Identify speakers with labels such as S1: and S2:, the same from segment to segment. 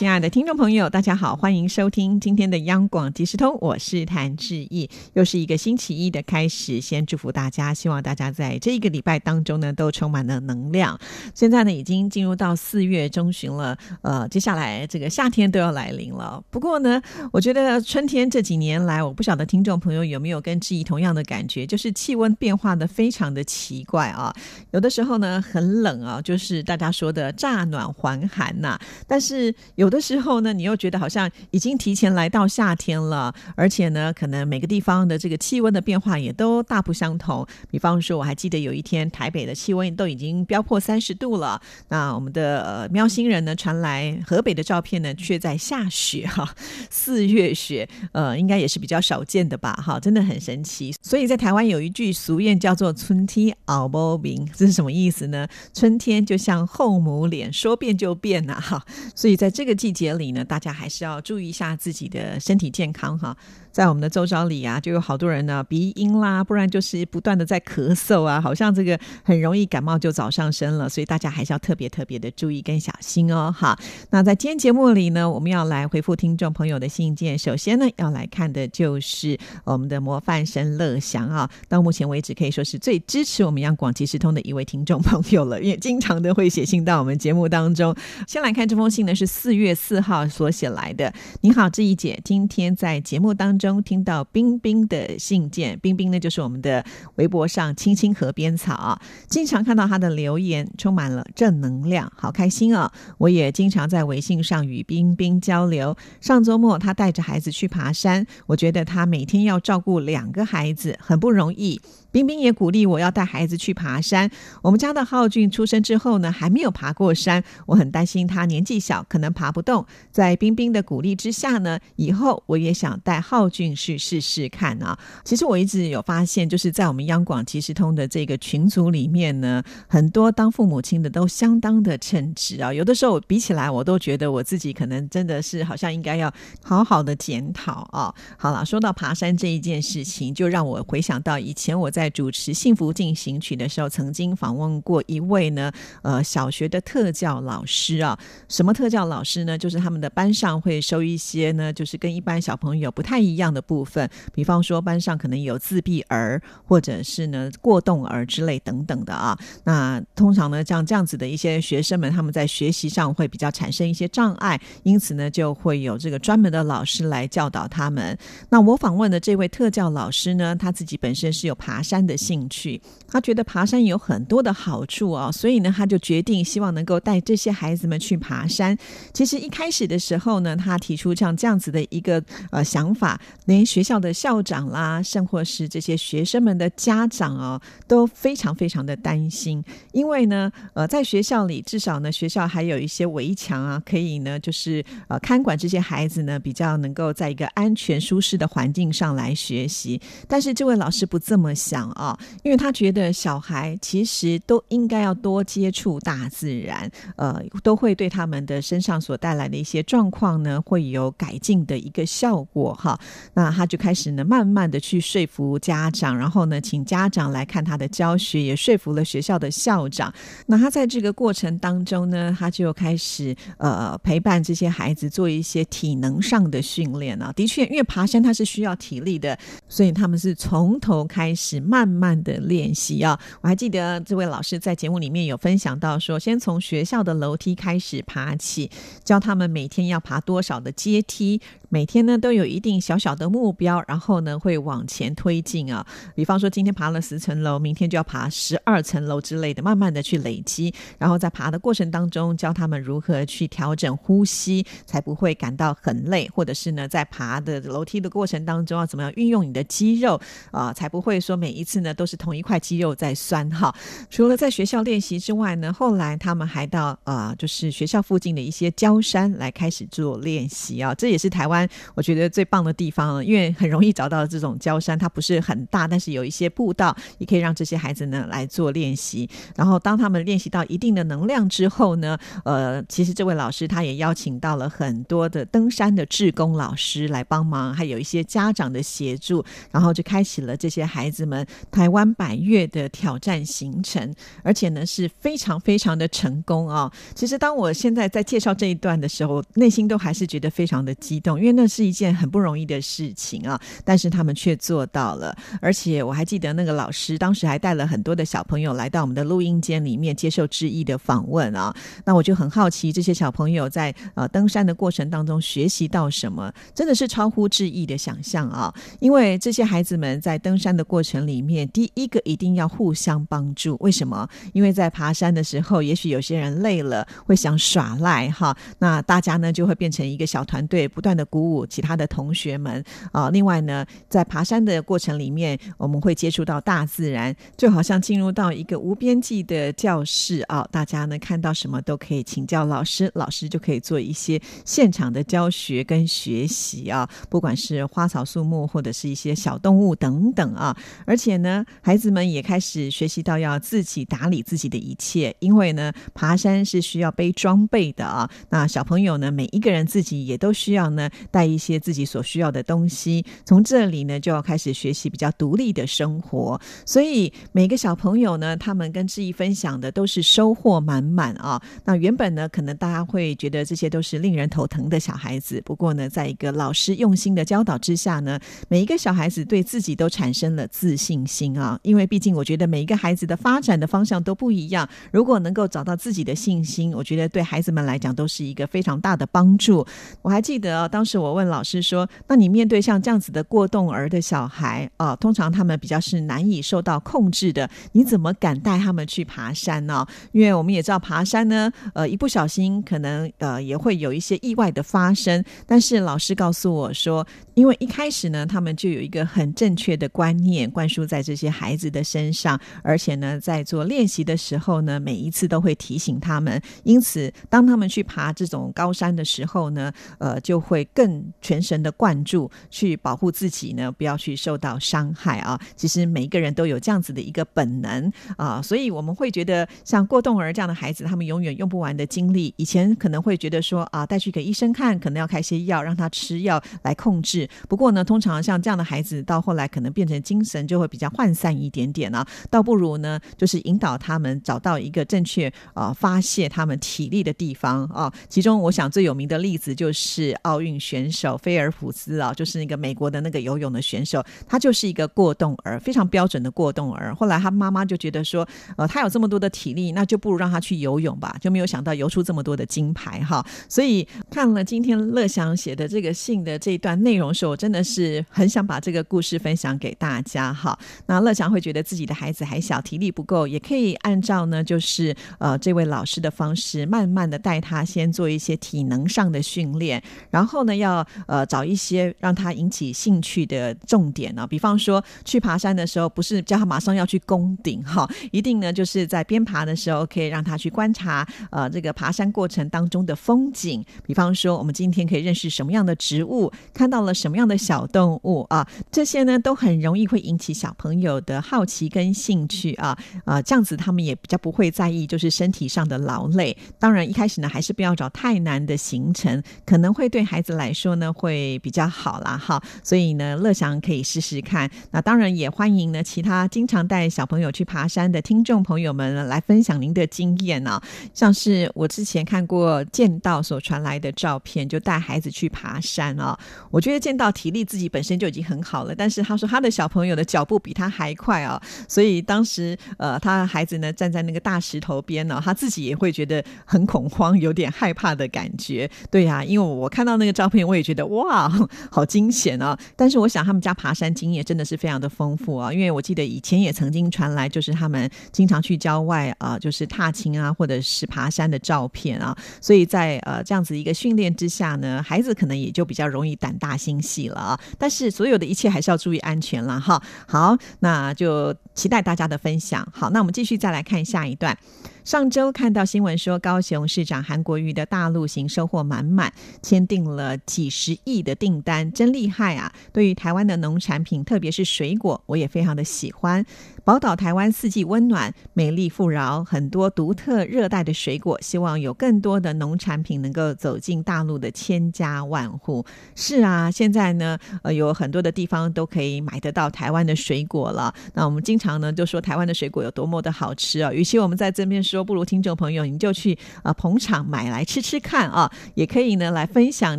S1: 亲爱的听众朋友，大家好，欢迎收听今天的央广即时通，我是谭志毅。又是一个星期一的开始，先祝福大家，希望大家在这一个礼拜当中呢，都充满了能量。现在呢，已经进入到四月中旬了，呃，接下来这个夏天都要来临了。不过呢，我觉得春天这几年来，我不晓得听众朋友有没有跟志毅同样的感觉，就是气温变化的非常的奇怪啊。有的时候呢，很冷啊，就是大家说的乍暖还寒呐，但是有。有的时候呢，你又觉得好像已经提前来到夏天了，而且呢，可能每个地方的这个气温的变化也都大不相同。比方说，我还记得有一天台北的气温都已经飙破三十度了，那我们的喵星人呢传来河北的照片呢，却在下雪哈，四月雪，呃，应该也是比较少见的吧？哈，真的很神奇。所以在台湾有一句俗谚叫做“春天熬波饼”，这是什么意思呢？春天就像后母脸，说变就变呐！哈，所以在这个。季节里呢，大家还是要注意一下自己的身体健康哈。在我们的周遭里啊，就有好多人呢鼻音啦，不然就是不断的在咳嗽啊，好像这个很容易感冒就早上身了，所以大家还是要特别特别的注意跟小心哦。哈，那在今天节目里呢，我们要来回复听众朋友的信件。首先呢，要来看的就是我们的模范生乐祥啊，到目前为止可以说是最支持我们央广即时通的一位听众朋友了，也经常的会写信到我们节目当中。先来看这封信呢，是四月四号所写来的。你好，志怡姐，今天在节目当。中听到冰冰的信件，冰冰呢就是我们的微博上青青河边草啊，经常看到他的留言，充满了正能量，好开心啊！我也经常在微信上与冰冰交流。上周末他带着孩子去爬山，我觉得他每天要照顾两个孩子，很不容易。冰冰也鼓励我要带孩子去爬山。我们家的浩俊出生之后呢，还没有爬过山，我很担心他年纪小，可能爬不动。在冰冰的鼓励之下呢，以后我也想带浩俊去试试看啊。其实我一直有发现，就是在我们央广即时通的这个群组里面呢，很多当父母亲的都相当的称职啊。有的时候比起来，我都觉得我自己可能真的是好像应该要好好的检讨啊。好了，说到爬山这一件事情，就让我回想到以前我在。主持《幸福进行曲》的时候，曾经访问过一位呢，呃，小学的特教老师啊。什么特教老师呢？就是他们的班上会收一些呢，就是跟一般小朋友不太一样的部分，比方说班上可能有自闭儿，或者是呢过动儿之类等等的啊。那通常呢，像这样子的一些学生们，他们在学习上会比较产生一些障碍，因此呢，就会有这个专门的老师来教导他们。那我访问的这位特教老师呢，他自己本身是有爬。山的兴趣，他觉得爬山有很多的好处啊，所以呢，他就决定希望能够带这些孩子们去爬山。其实一开始的时候呢，他提出像这样子的一个呃想法，连学校的校长啦，甚或是这些学生们的家长哦，都非常非常的担心，因为呢，呃，在学校里至少呢，学校还有一些围墙啊，可以呢，就是呃看管这些孩子呢，比较能够在一个安全舒适的环境上来学习。但是这位老师不这么想。啊，因为他觉得小孩其实都应该要多接触大自然，呃，都会对他们的身上所带来的一些状况呢，会有改进的一个效果哈。那他就开始呢，慢慢的去说服家长，然后呢，请家长来看他的教学，也说服了学校的校长。那他在这个过程当中呢，他就开始呃陪伴这些孩子做一些体能上的训练啊。的确，因为爬山它是需要体力的，所以他们是从头开始。慢慢的练习啊！我还记得这位老师在节目里面有分享到说，先从学校的楼梯开始爬起，教他们每天要爬多少的阶梯。每天呢都有一定小小的目标，然后呢会往前推进啊。比方说今天爬了十层楼，明天就要爬十二层楼之类的，慢慢的去累积。然后在爬的过程当中，教他们如何去调整呼吸，才不会感到很累，或者是呢在爬的楼梯的过程当中要怎么样运用你的肌肉啊，才不会说每一次呢都是同一块肌肉在酸哈。除了在学校练习之外呢，后来他们还到啊就是学校附近的一些郊山来开始做练习啊。这也是台湾。我觉得最棒的地方，因为很容易找到这种礁山，它不是很大，但是有一些步道，也可以让这些孩子呢来做练习。然后当他们练习到一定的能量之后呢，呃，其实这位老师他也邀请到了很多的登山的志工老师来帮忙，还有一些家长的协助，然后就开启了这些孩子们台湾百越的挑战行程，而且呢是非常非常的成功啊！其实当我现在在介绍这一段的时候，内心都还是觉得非常的激动，因为那是一件很不容易的事情啊，但是他们却做到了，而且我还记得那个老师当时还带了很多的小朋友来到我们的录音间里面接受志毅的访问啊，那我就很好奇这些小朋友在呃登山的过程当中学习到什么，真的是超乎志毅的想象啊！因为这些孩子们在登山的过程里面，第一个一定要互相帮助，为什么？因为在爬山的时候，也许有些人累了会想耍赖哈，那大家呢就会变成一个小团队，不断的鼓舞其他的同学们啊。另外呢，在爬山的过程里面，我们会接触到大自然，就好像进入到一个无边际的教室啊。大家呢看到什么都可以请教老师，老师就可以做一些现场的教学跟学习啊。不管是花草树木，或者是一些小动物等等啊。而且呢，孩子们也开始学习到要自己打理自己的一切，因为呢，爬山是需要背装备的啊。那小朋友呢，每一个人自己也都需要呢带一些自己所需要的东西。从这里呢，就要开始学习比较独立的生活。所以每个小朋友呢，他们跟志毅分享的都是收获满满啊。那原本呢，可能大家会觉得这些都是令人头疼的小孩子。不过呢，在一个老师用心的教导之下呢，每一个小孩子对自己都产生了自信心啊。因为毕竟我觉得每一个孩子的发展的方向都不一样，如果能够找到自己的信心，我觉得对孩子们来讲都是一个非常大的帮助。我还记得当时我问老师说：“那你面对像这样子的过动儿的小孩啊，通常他们比较是难以受到控制的，你怎么敢带他们去爬山呢？因为我们也知道爬山呢，呃，一不小心可能呃也会有一些意外的发生。但是老师告诉我说，因为一开始呢，他们就有一个很正确的观念灌输在这些孩子的身上，而且呢，在做练习的时候呢，每一次都会提醒他们。因此，当他们去爬这种高山的时候呢，呃，就会更全神的灌注，去保护自己呢，不要去受到伤害啊。其实每一个人都有这样子的一个本能啊，所以我们会觉得像过动儿这样的孩子，他们永远用不完的精力。以前可能会觉得说啊，带去给医生看，可能要开些药让他吃药来控制。不过呢，通常像这样的孩子，到后来可能变成精神就会比较涣散一点点啊。倒不如呢，就是引导他们找到一个正确啊发泄他们体力的地方啊。其中我想最有名的例子就是奥运选手菲尔普斯啊，就是那个美国的那个游泳的选手，他就是一个过动儿，非常标准的过动儿。后来他妈妈就觉得说，呃，他有这么多的体力，那就不如让他去游泳吧。就没有想到游出这么多的金牌哈。所以看了今天乐祥写的这个信的这一段内容时，我真的是很想把这个故事分享给大家哈。那乐祥会觉得自己的孩子还小，体力不够，也可以按照呢，就是呃这位老师的方式，慢慢的带他先做一些体能上的训练，然后呢，要呃找一些让他引起兴趣的重点呢，比方说去爬山的时候，不是叫他马上要去攻顶哈，一定呢就是在边爬的时候，可以让他去观察呃这个爬山过程当中的风景，比方说我们今天可以认识什么样的植物，看到了什么样的小动物啊，这些呢都很容易会引起小朋友的好奇跟兴趣啊啊，这样子他们也比较不会在意就是身体上的劳累。当然一开始呢，还是不要找太难的行程，可能会对孩子来说呢会比较好啦哈。所以呢，乐祥可以试试看。那当然也欢迎呢其他经常带小朋友去爬山的听众朋友们来分享您的经验呢。像是我之前看过剑道所传来的照片，就带孩子去爬山啊。我觉得这剑道体力自己本身就已经很好了，但是他说他的小朋友的脚步比他还快啊，所以当时呃，他的孩子呢站在那个大石头边呢，他自己也会觉得很恐慌，有点害怕的感觉。对呀，因为我看到那个照片，我也觉得哇，好惊险啊！但是我想他们家爬山经验真的是非常的丰富啊，因为我记得以前也曾经传来，就是他们经常去郊外啊，就是踏青啊，或者是爬山的照片啊，所以在呃这样子一个训练之下呢，孩子可能也就比较容易胆大心喜了。但是所有的一切还是要注意安全了哈。好，那就期待大家的分享。好，那我们继续再来看下一段。上周看到新闻说，高雄市长韩国瑜的大陆行收获满满，签订了几十亿的订单，真厉害啊！对于台湾的农产品，特别是水果，我也非常的喜欢。宝岛台湾四季温暖，美丽富饶，很多独特热带的水果，希望有更多的农产品能够走进大陆的千家万户。是啊，现在呢，呃，有很多的地方都可以买得到台湾的水果了。那我们经常呢就说台湾的水果有多么的好吃啊，与其我们在这边说，不如听众朋友你就去呃捧场买来吃吃看啊，也可以呢来分享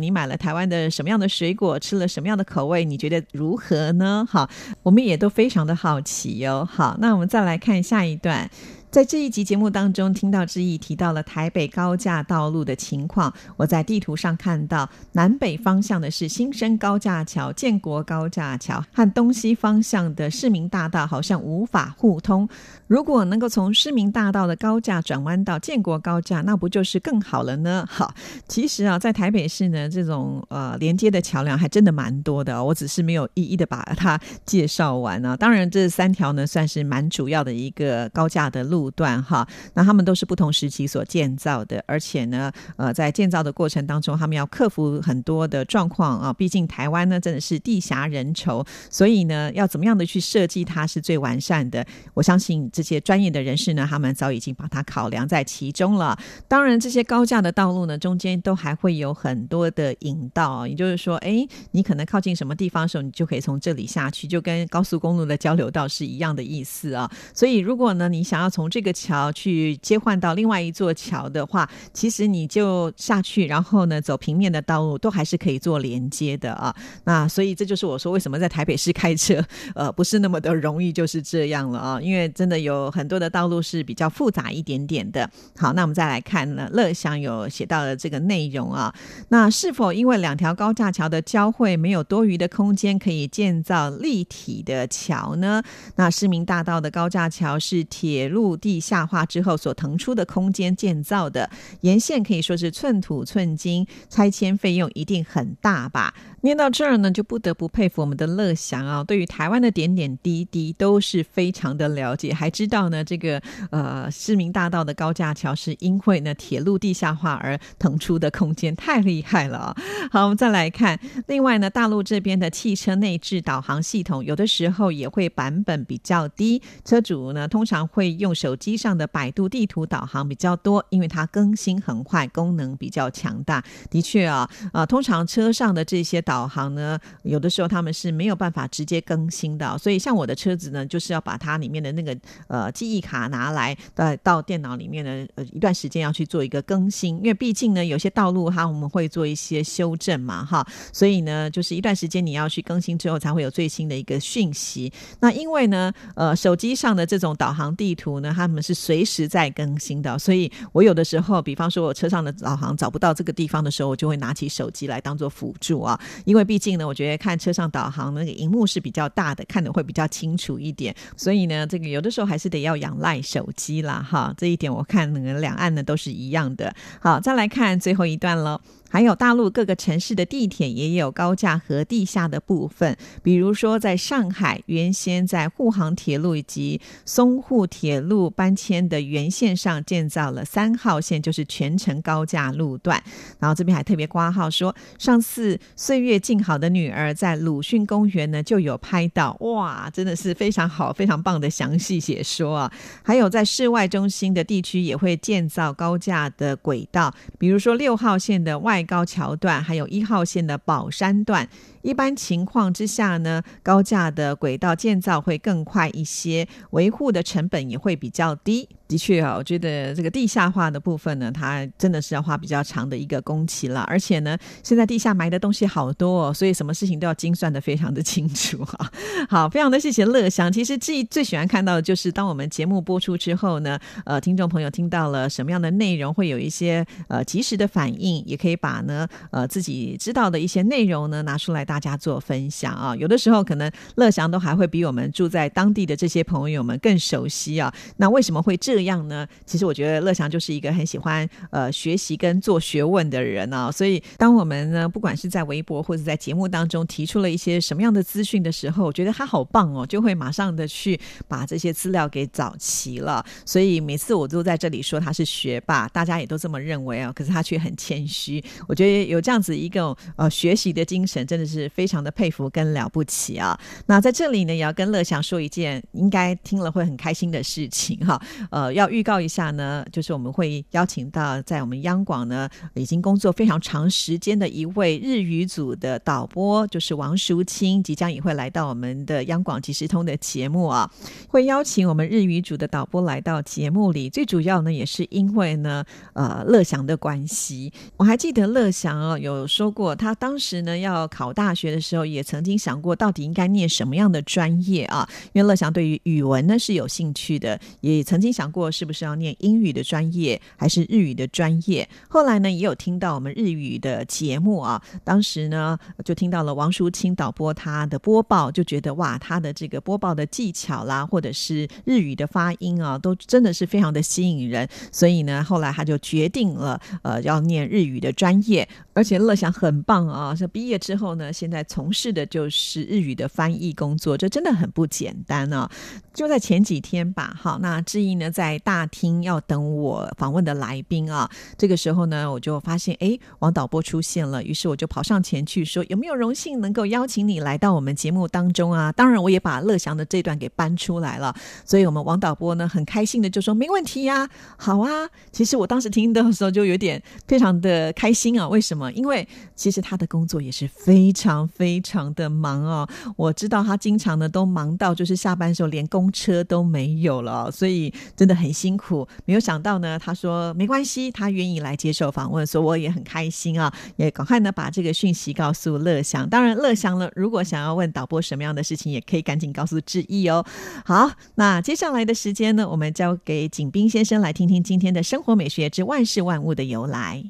S1: 你买了台湾的什么样的水果，吃了什么样的口味，你觉得如何呢？好，我们也都非常的好奇哟。好，那我们再来看下一段。在这一集节目当中，听到志毅提到了台北高架道路的情况。我在地图上看到，南北方向的是新生高架桥、建国高架桥，和东西方向的市民大道好像无法互通。如果能够从市民大道的高架转弯到建国高架，那不就是更好了呢？好，其实啊，在台北市呢，这种呃连接的桥梁还真的蛮多的。我只是没有一一的把它介绍完啊。当然，这三条呢，算是蛮主要的一个高架的路。路段哈，那他们都是不同时期所建造的，而且呢，呃，在建造的过程当中，他们要克服很多的状况啊。毕竟台湾呢，真的是地狭人稠，所以呢，要怎么样的去设计它是最完善的。我相信这些专业的人士呢，他们早已经把它考量在其中了。当然，这些高架的道路呢，中间都还会有很多的引道，也就是说，哎，你可能靠近什么地方的时候，你就可以从这里下去，就跟高速公路的交流道是一样的意思啊。所以，如果呢，你想要从这个桥去切换到另外一座桥的话，其实你就下去，然后呢走平面的道路都还是可以做连接的啊。那所以这就是我说为什么在台北市开车呃不是那么的容易，就是这样了啊。因为真的有很多的道路是比较复杂一点点的。好，那我们再来看呢，乐享有写到的这个内容啊。那是否因为两条高架桥的交汇没有多余的空间可以建造立体的桥呢？那市民大道的高架桥是铁路。地下化之后所腾出的空间建造的沿线可以说是寸土寸金，拆迁费用一定很大吧？念到这儿呢，就不得不佩服我们的乐祥啊，对于台湾的点点滴滴都是非常的了解，还知道呢这个呃市民大道的高架桥是因为呢铁路地下化而腾出的空间，太厉害了啊！好，我们再来看，另外呢，大陆这边的汽车内置导航系统有的时候也会版本比较低，车主呢通常会用手。机上的百度地图导航比较多，因为它更新很快，功能比较强大。的确啊，啊，通常车上的这些导导航呢，有的时候他们是没有办法直接更新的。所以像我的车子呢，就是要把它里面的那个呃记忆卡拿来，呃，到电脑里面呢，呃，一段时间要去做一个更新。因为毕竟呢，有些道路哈，我们会做一些修正嘛，哈，所以呢，就是一段时间你要去更新之后，才会有最新的一个讯息。那因为呢，呃，手机上的这种导航地图呢，他们是随时在更新的，所以我有的时候，比方说我车上的导航找不到这个地方的时候，我就会拿起手机来当做辅助啊。因为毕竟呢，我觉得看车上导航那个荧幕是比较大的，看的会比较清楚一点。所以呢，这个有的时候还是得要仰赖手机啦，哈。这一点我看两岸呢都是一样的。好，再来看最后一段喽。还有大陆各个城市的地铁也有高架和地下的部分，比如说在上海，原先在沪杭铁路以及淞沪铁路搬迁的原线上建造了三号线，就是全程高架路段。然后这边还特别挂号说，上次岁月静好的女儿在鲁迅公园呢就有拍到，哇，真的是非常好、非常棒的详细解说啊！还有在室外中心的地区也会建造高架的轨道，比如说六号线的外。高桥段，还有一号线的宝山段。一般情况之下呢，高架的轨道建造会更快一些，维护的成本也会比较低。的确啊，我觉得这个地下化的部分呢，它真的是要花比较长的一个工期了。而且呢，现在地下埋的东西好多，哦，所以什么事情都要精算的非常的清楚哈。好，非常的谢谢乐祥。其实最最喜欢看到的就是当我们节目播出之后呢，呃，听众朋友听到了什么样的内容，会有一些呃及时的反应，也可以把呢呃自己知道的一些内容呢拿出来。大家做分享啊。有的时候可能乐祥都还会比我们住在当地的这些朋友们更熟悉啊。那为什么会这样呢？其实我觉得乐祥就是一个很喜欢呃学习跟做学问的人啊。所以当我们呢不管是在微博或者在节目当中提出了一些什么样的资讯的时候，我觉得他好棒哦，就会马上的去把这些资料给找齐了。所以每次我都在这里说他是学霸，大家也都这么认为啊。可是他却很谦虚。我觉得有这样子一个呃学习的精神，真的是是非常的佩服跟了不起啊。那在这里呢，也要跟乐祥说一件应该听了会很开心的事情哈。呃，要预告一下呢，就是我们会邀请到在我们央广呢已经工作非常长时间的一位日语组的导播，就是王淑清，即将也会来到我们的央广即时通的节目啊。会邀请我们日语组的导播来到节目里，最主要呢也是因为呢，呃，乐祥的关系。我还记得乐祥哦有说过，他当时呢要考大大学的时候，也曾经想过到底应该念什么样的专业啊？因为乐祥对于语文呢是有兴趣的，也曾经想过是不是要念英语的专业，还是日语的专业。后来呢也有听到我们日语的节目啊，当时呢就听到了王淑清导播他的播报，就觉得哇，他的这个播报的技巧啦，或者是日语的发音啊，都真的是非常的吸引人。所以呢，后来他就决定了，呃，要念日语的专业。而且乐享很棒啊！是毕业之后呢，现在从事的就是日语的翻译工作，这真的很不简单啊！就在前几天吧，好，那志毅呢在大厅要等我访问的来宾啊。这个时候呢，我就发现，哎，王导播出现了，于是我就跑上前去说：“有没有荣幸能够邀请你来到我们节目当中啊？”当然，我也把乐祥的这段给搬出来了。所以，我们王导播呢很开心的就说：“没问题呀，好啊。”其实我当时听的时候就有点非常的开心啊，为什么？因为其实他的工作也是非常非常的忙哦，我知道他经常呢都忙到就是下班时候连公车都没有了，所以真的很辛苦。没有想到呢，他说没关系，他愿意来接受访问，所以我也很开心啊，也赶快呢把这个讯息告诉乐祥。当然，乐祥呢如果想要问导播什么样的事情，也可以赶紧告诉志毅哦。好，那接下来的时间呢，我们交给景斌先生来听听今天的生活美学之万事万物的由来。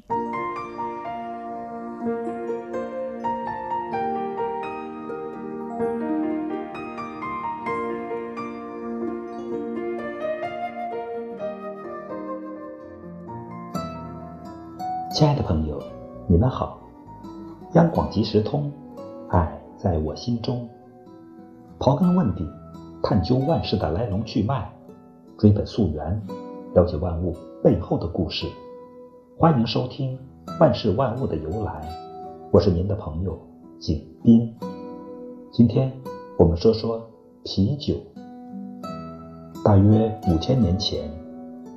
S2: 亲爱的朋友，你们好！央广即时通，爱在我心中。刨根问底，探究万事的来龙去脉，追本溯源，了解万物背后的故事。欢迎收听《万事万物的由来》，我是您的朋友景斌。今天我们说说啤酒。大约五千年前，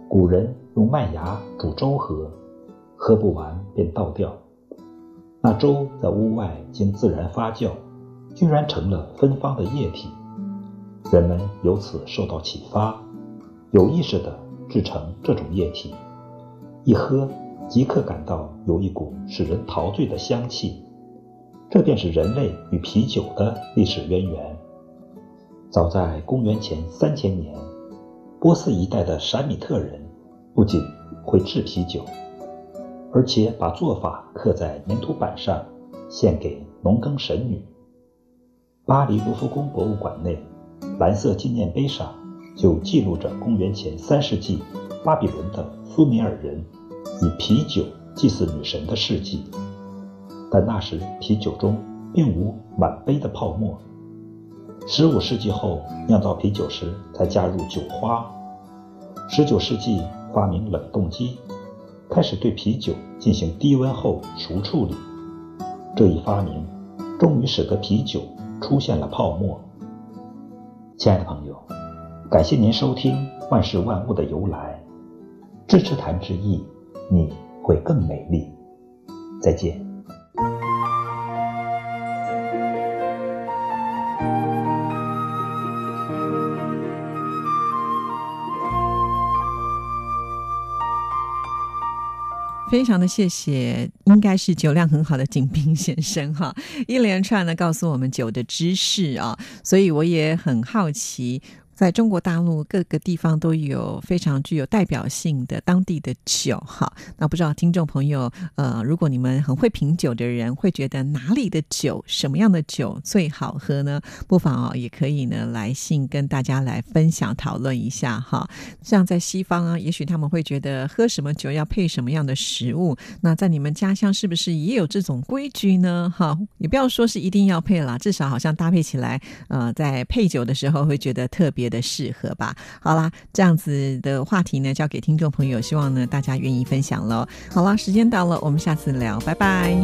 S2: 古人用麦芽煮粥喝。喝不完便倒掉，那粥在屋外经自然发酵，居然成了芬芳的液体。人们由此受到启发，有意识地制成这种液体，一喝即刻感到有一股使人陶醉的香气。这便是人类与啤酒的历史渊源。早在公元前三千年，波斯一带的闪米特人不仅会制啤酒。而且把做法刻在粘土板上，献给农耕神女。巴黎卢浮宫博物馆内蓝色纪念碑上就记录着公元前三世纪巴比伦的苏美尔人以啤酒祭祀女神的事迹。但那时啤酒中并无满杯的泡沫。十五世纪后酿造啤酒时才加入酒花。十九世纪发明冷冻机。开始对啤酒进行低温后熟处理，这一发明终于使得啤酒出现了泡沫。亲爱的朋友，感谢您收听《万事万物的由来》，支持谈之意，你会更美丽。再见。
S1: 非常的谢谢，应该是酒量很好的景斌先生哈，一连串的告诉我们酒的知识啊，所以我也很好奇。在中国大陆各个地方都有非常具有代表性的当地的酒，哈。那不知道听众朋友，呃，如果你们很会品酒的人，会觉得哪里的酒、什么样的酒最好喝呢？不妨哦，也可以呢来信跟大家来分享讨论一下哈。像在西方啊，也许他们会觉得喝什么酒要配什么样的食物，那在你们家乡是不是也有这种规矩呢？哈，也不要说是一定要配啦，至少好像搭配起来，呃，在配酒的时候会觉得特别。觉得适合吧。好啦，这样子的话题呢，交给听众朋友，希望呢大家愿意分享喽。好啦，时间到了，我们下次聊，拜拜。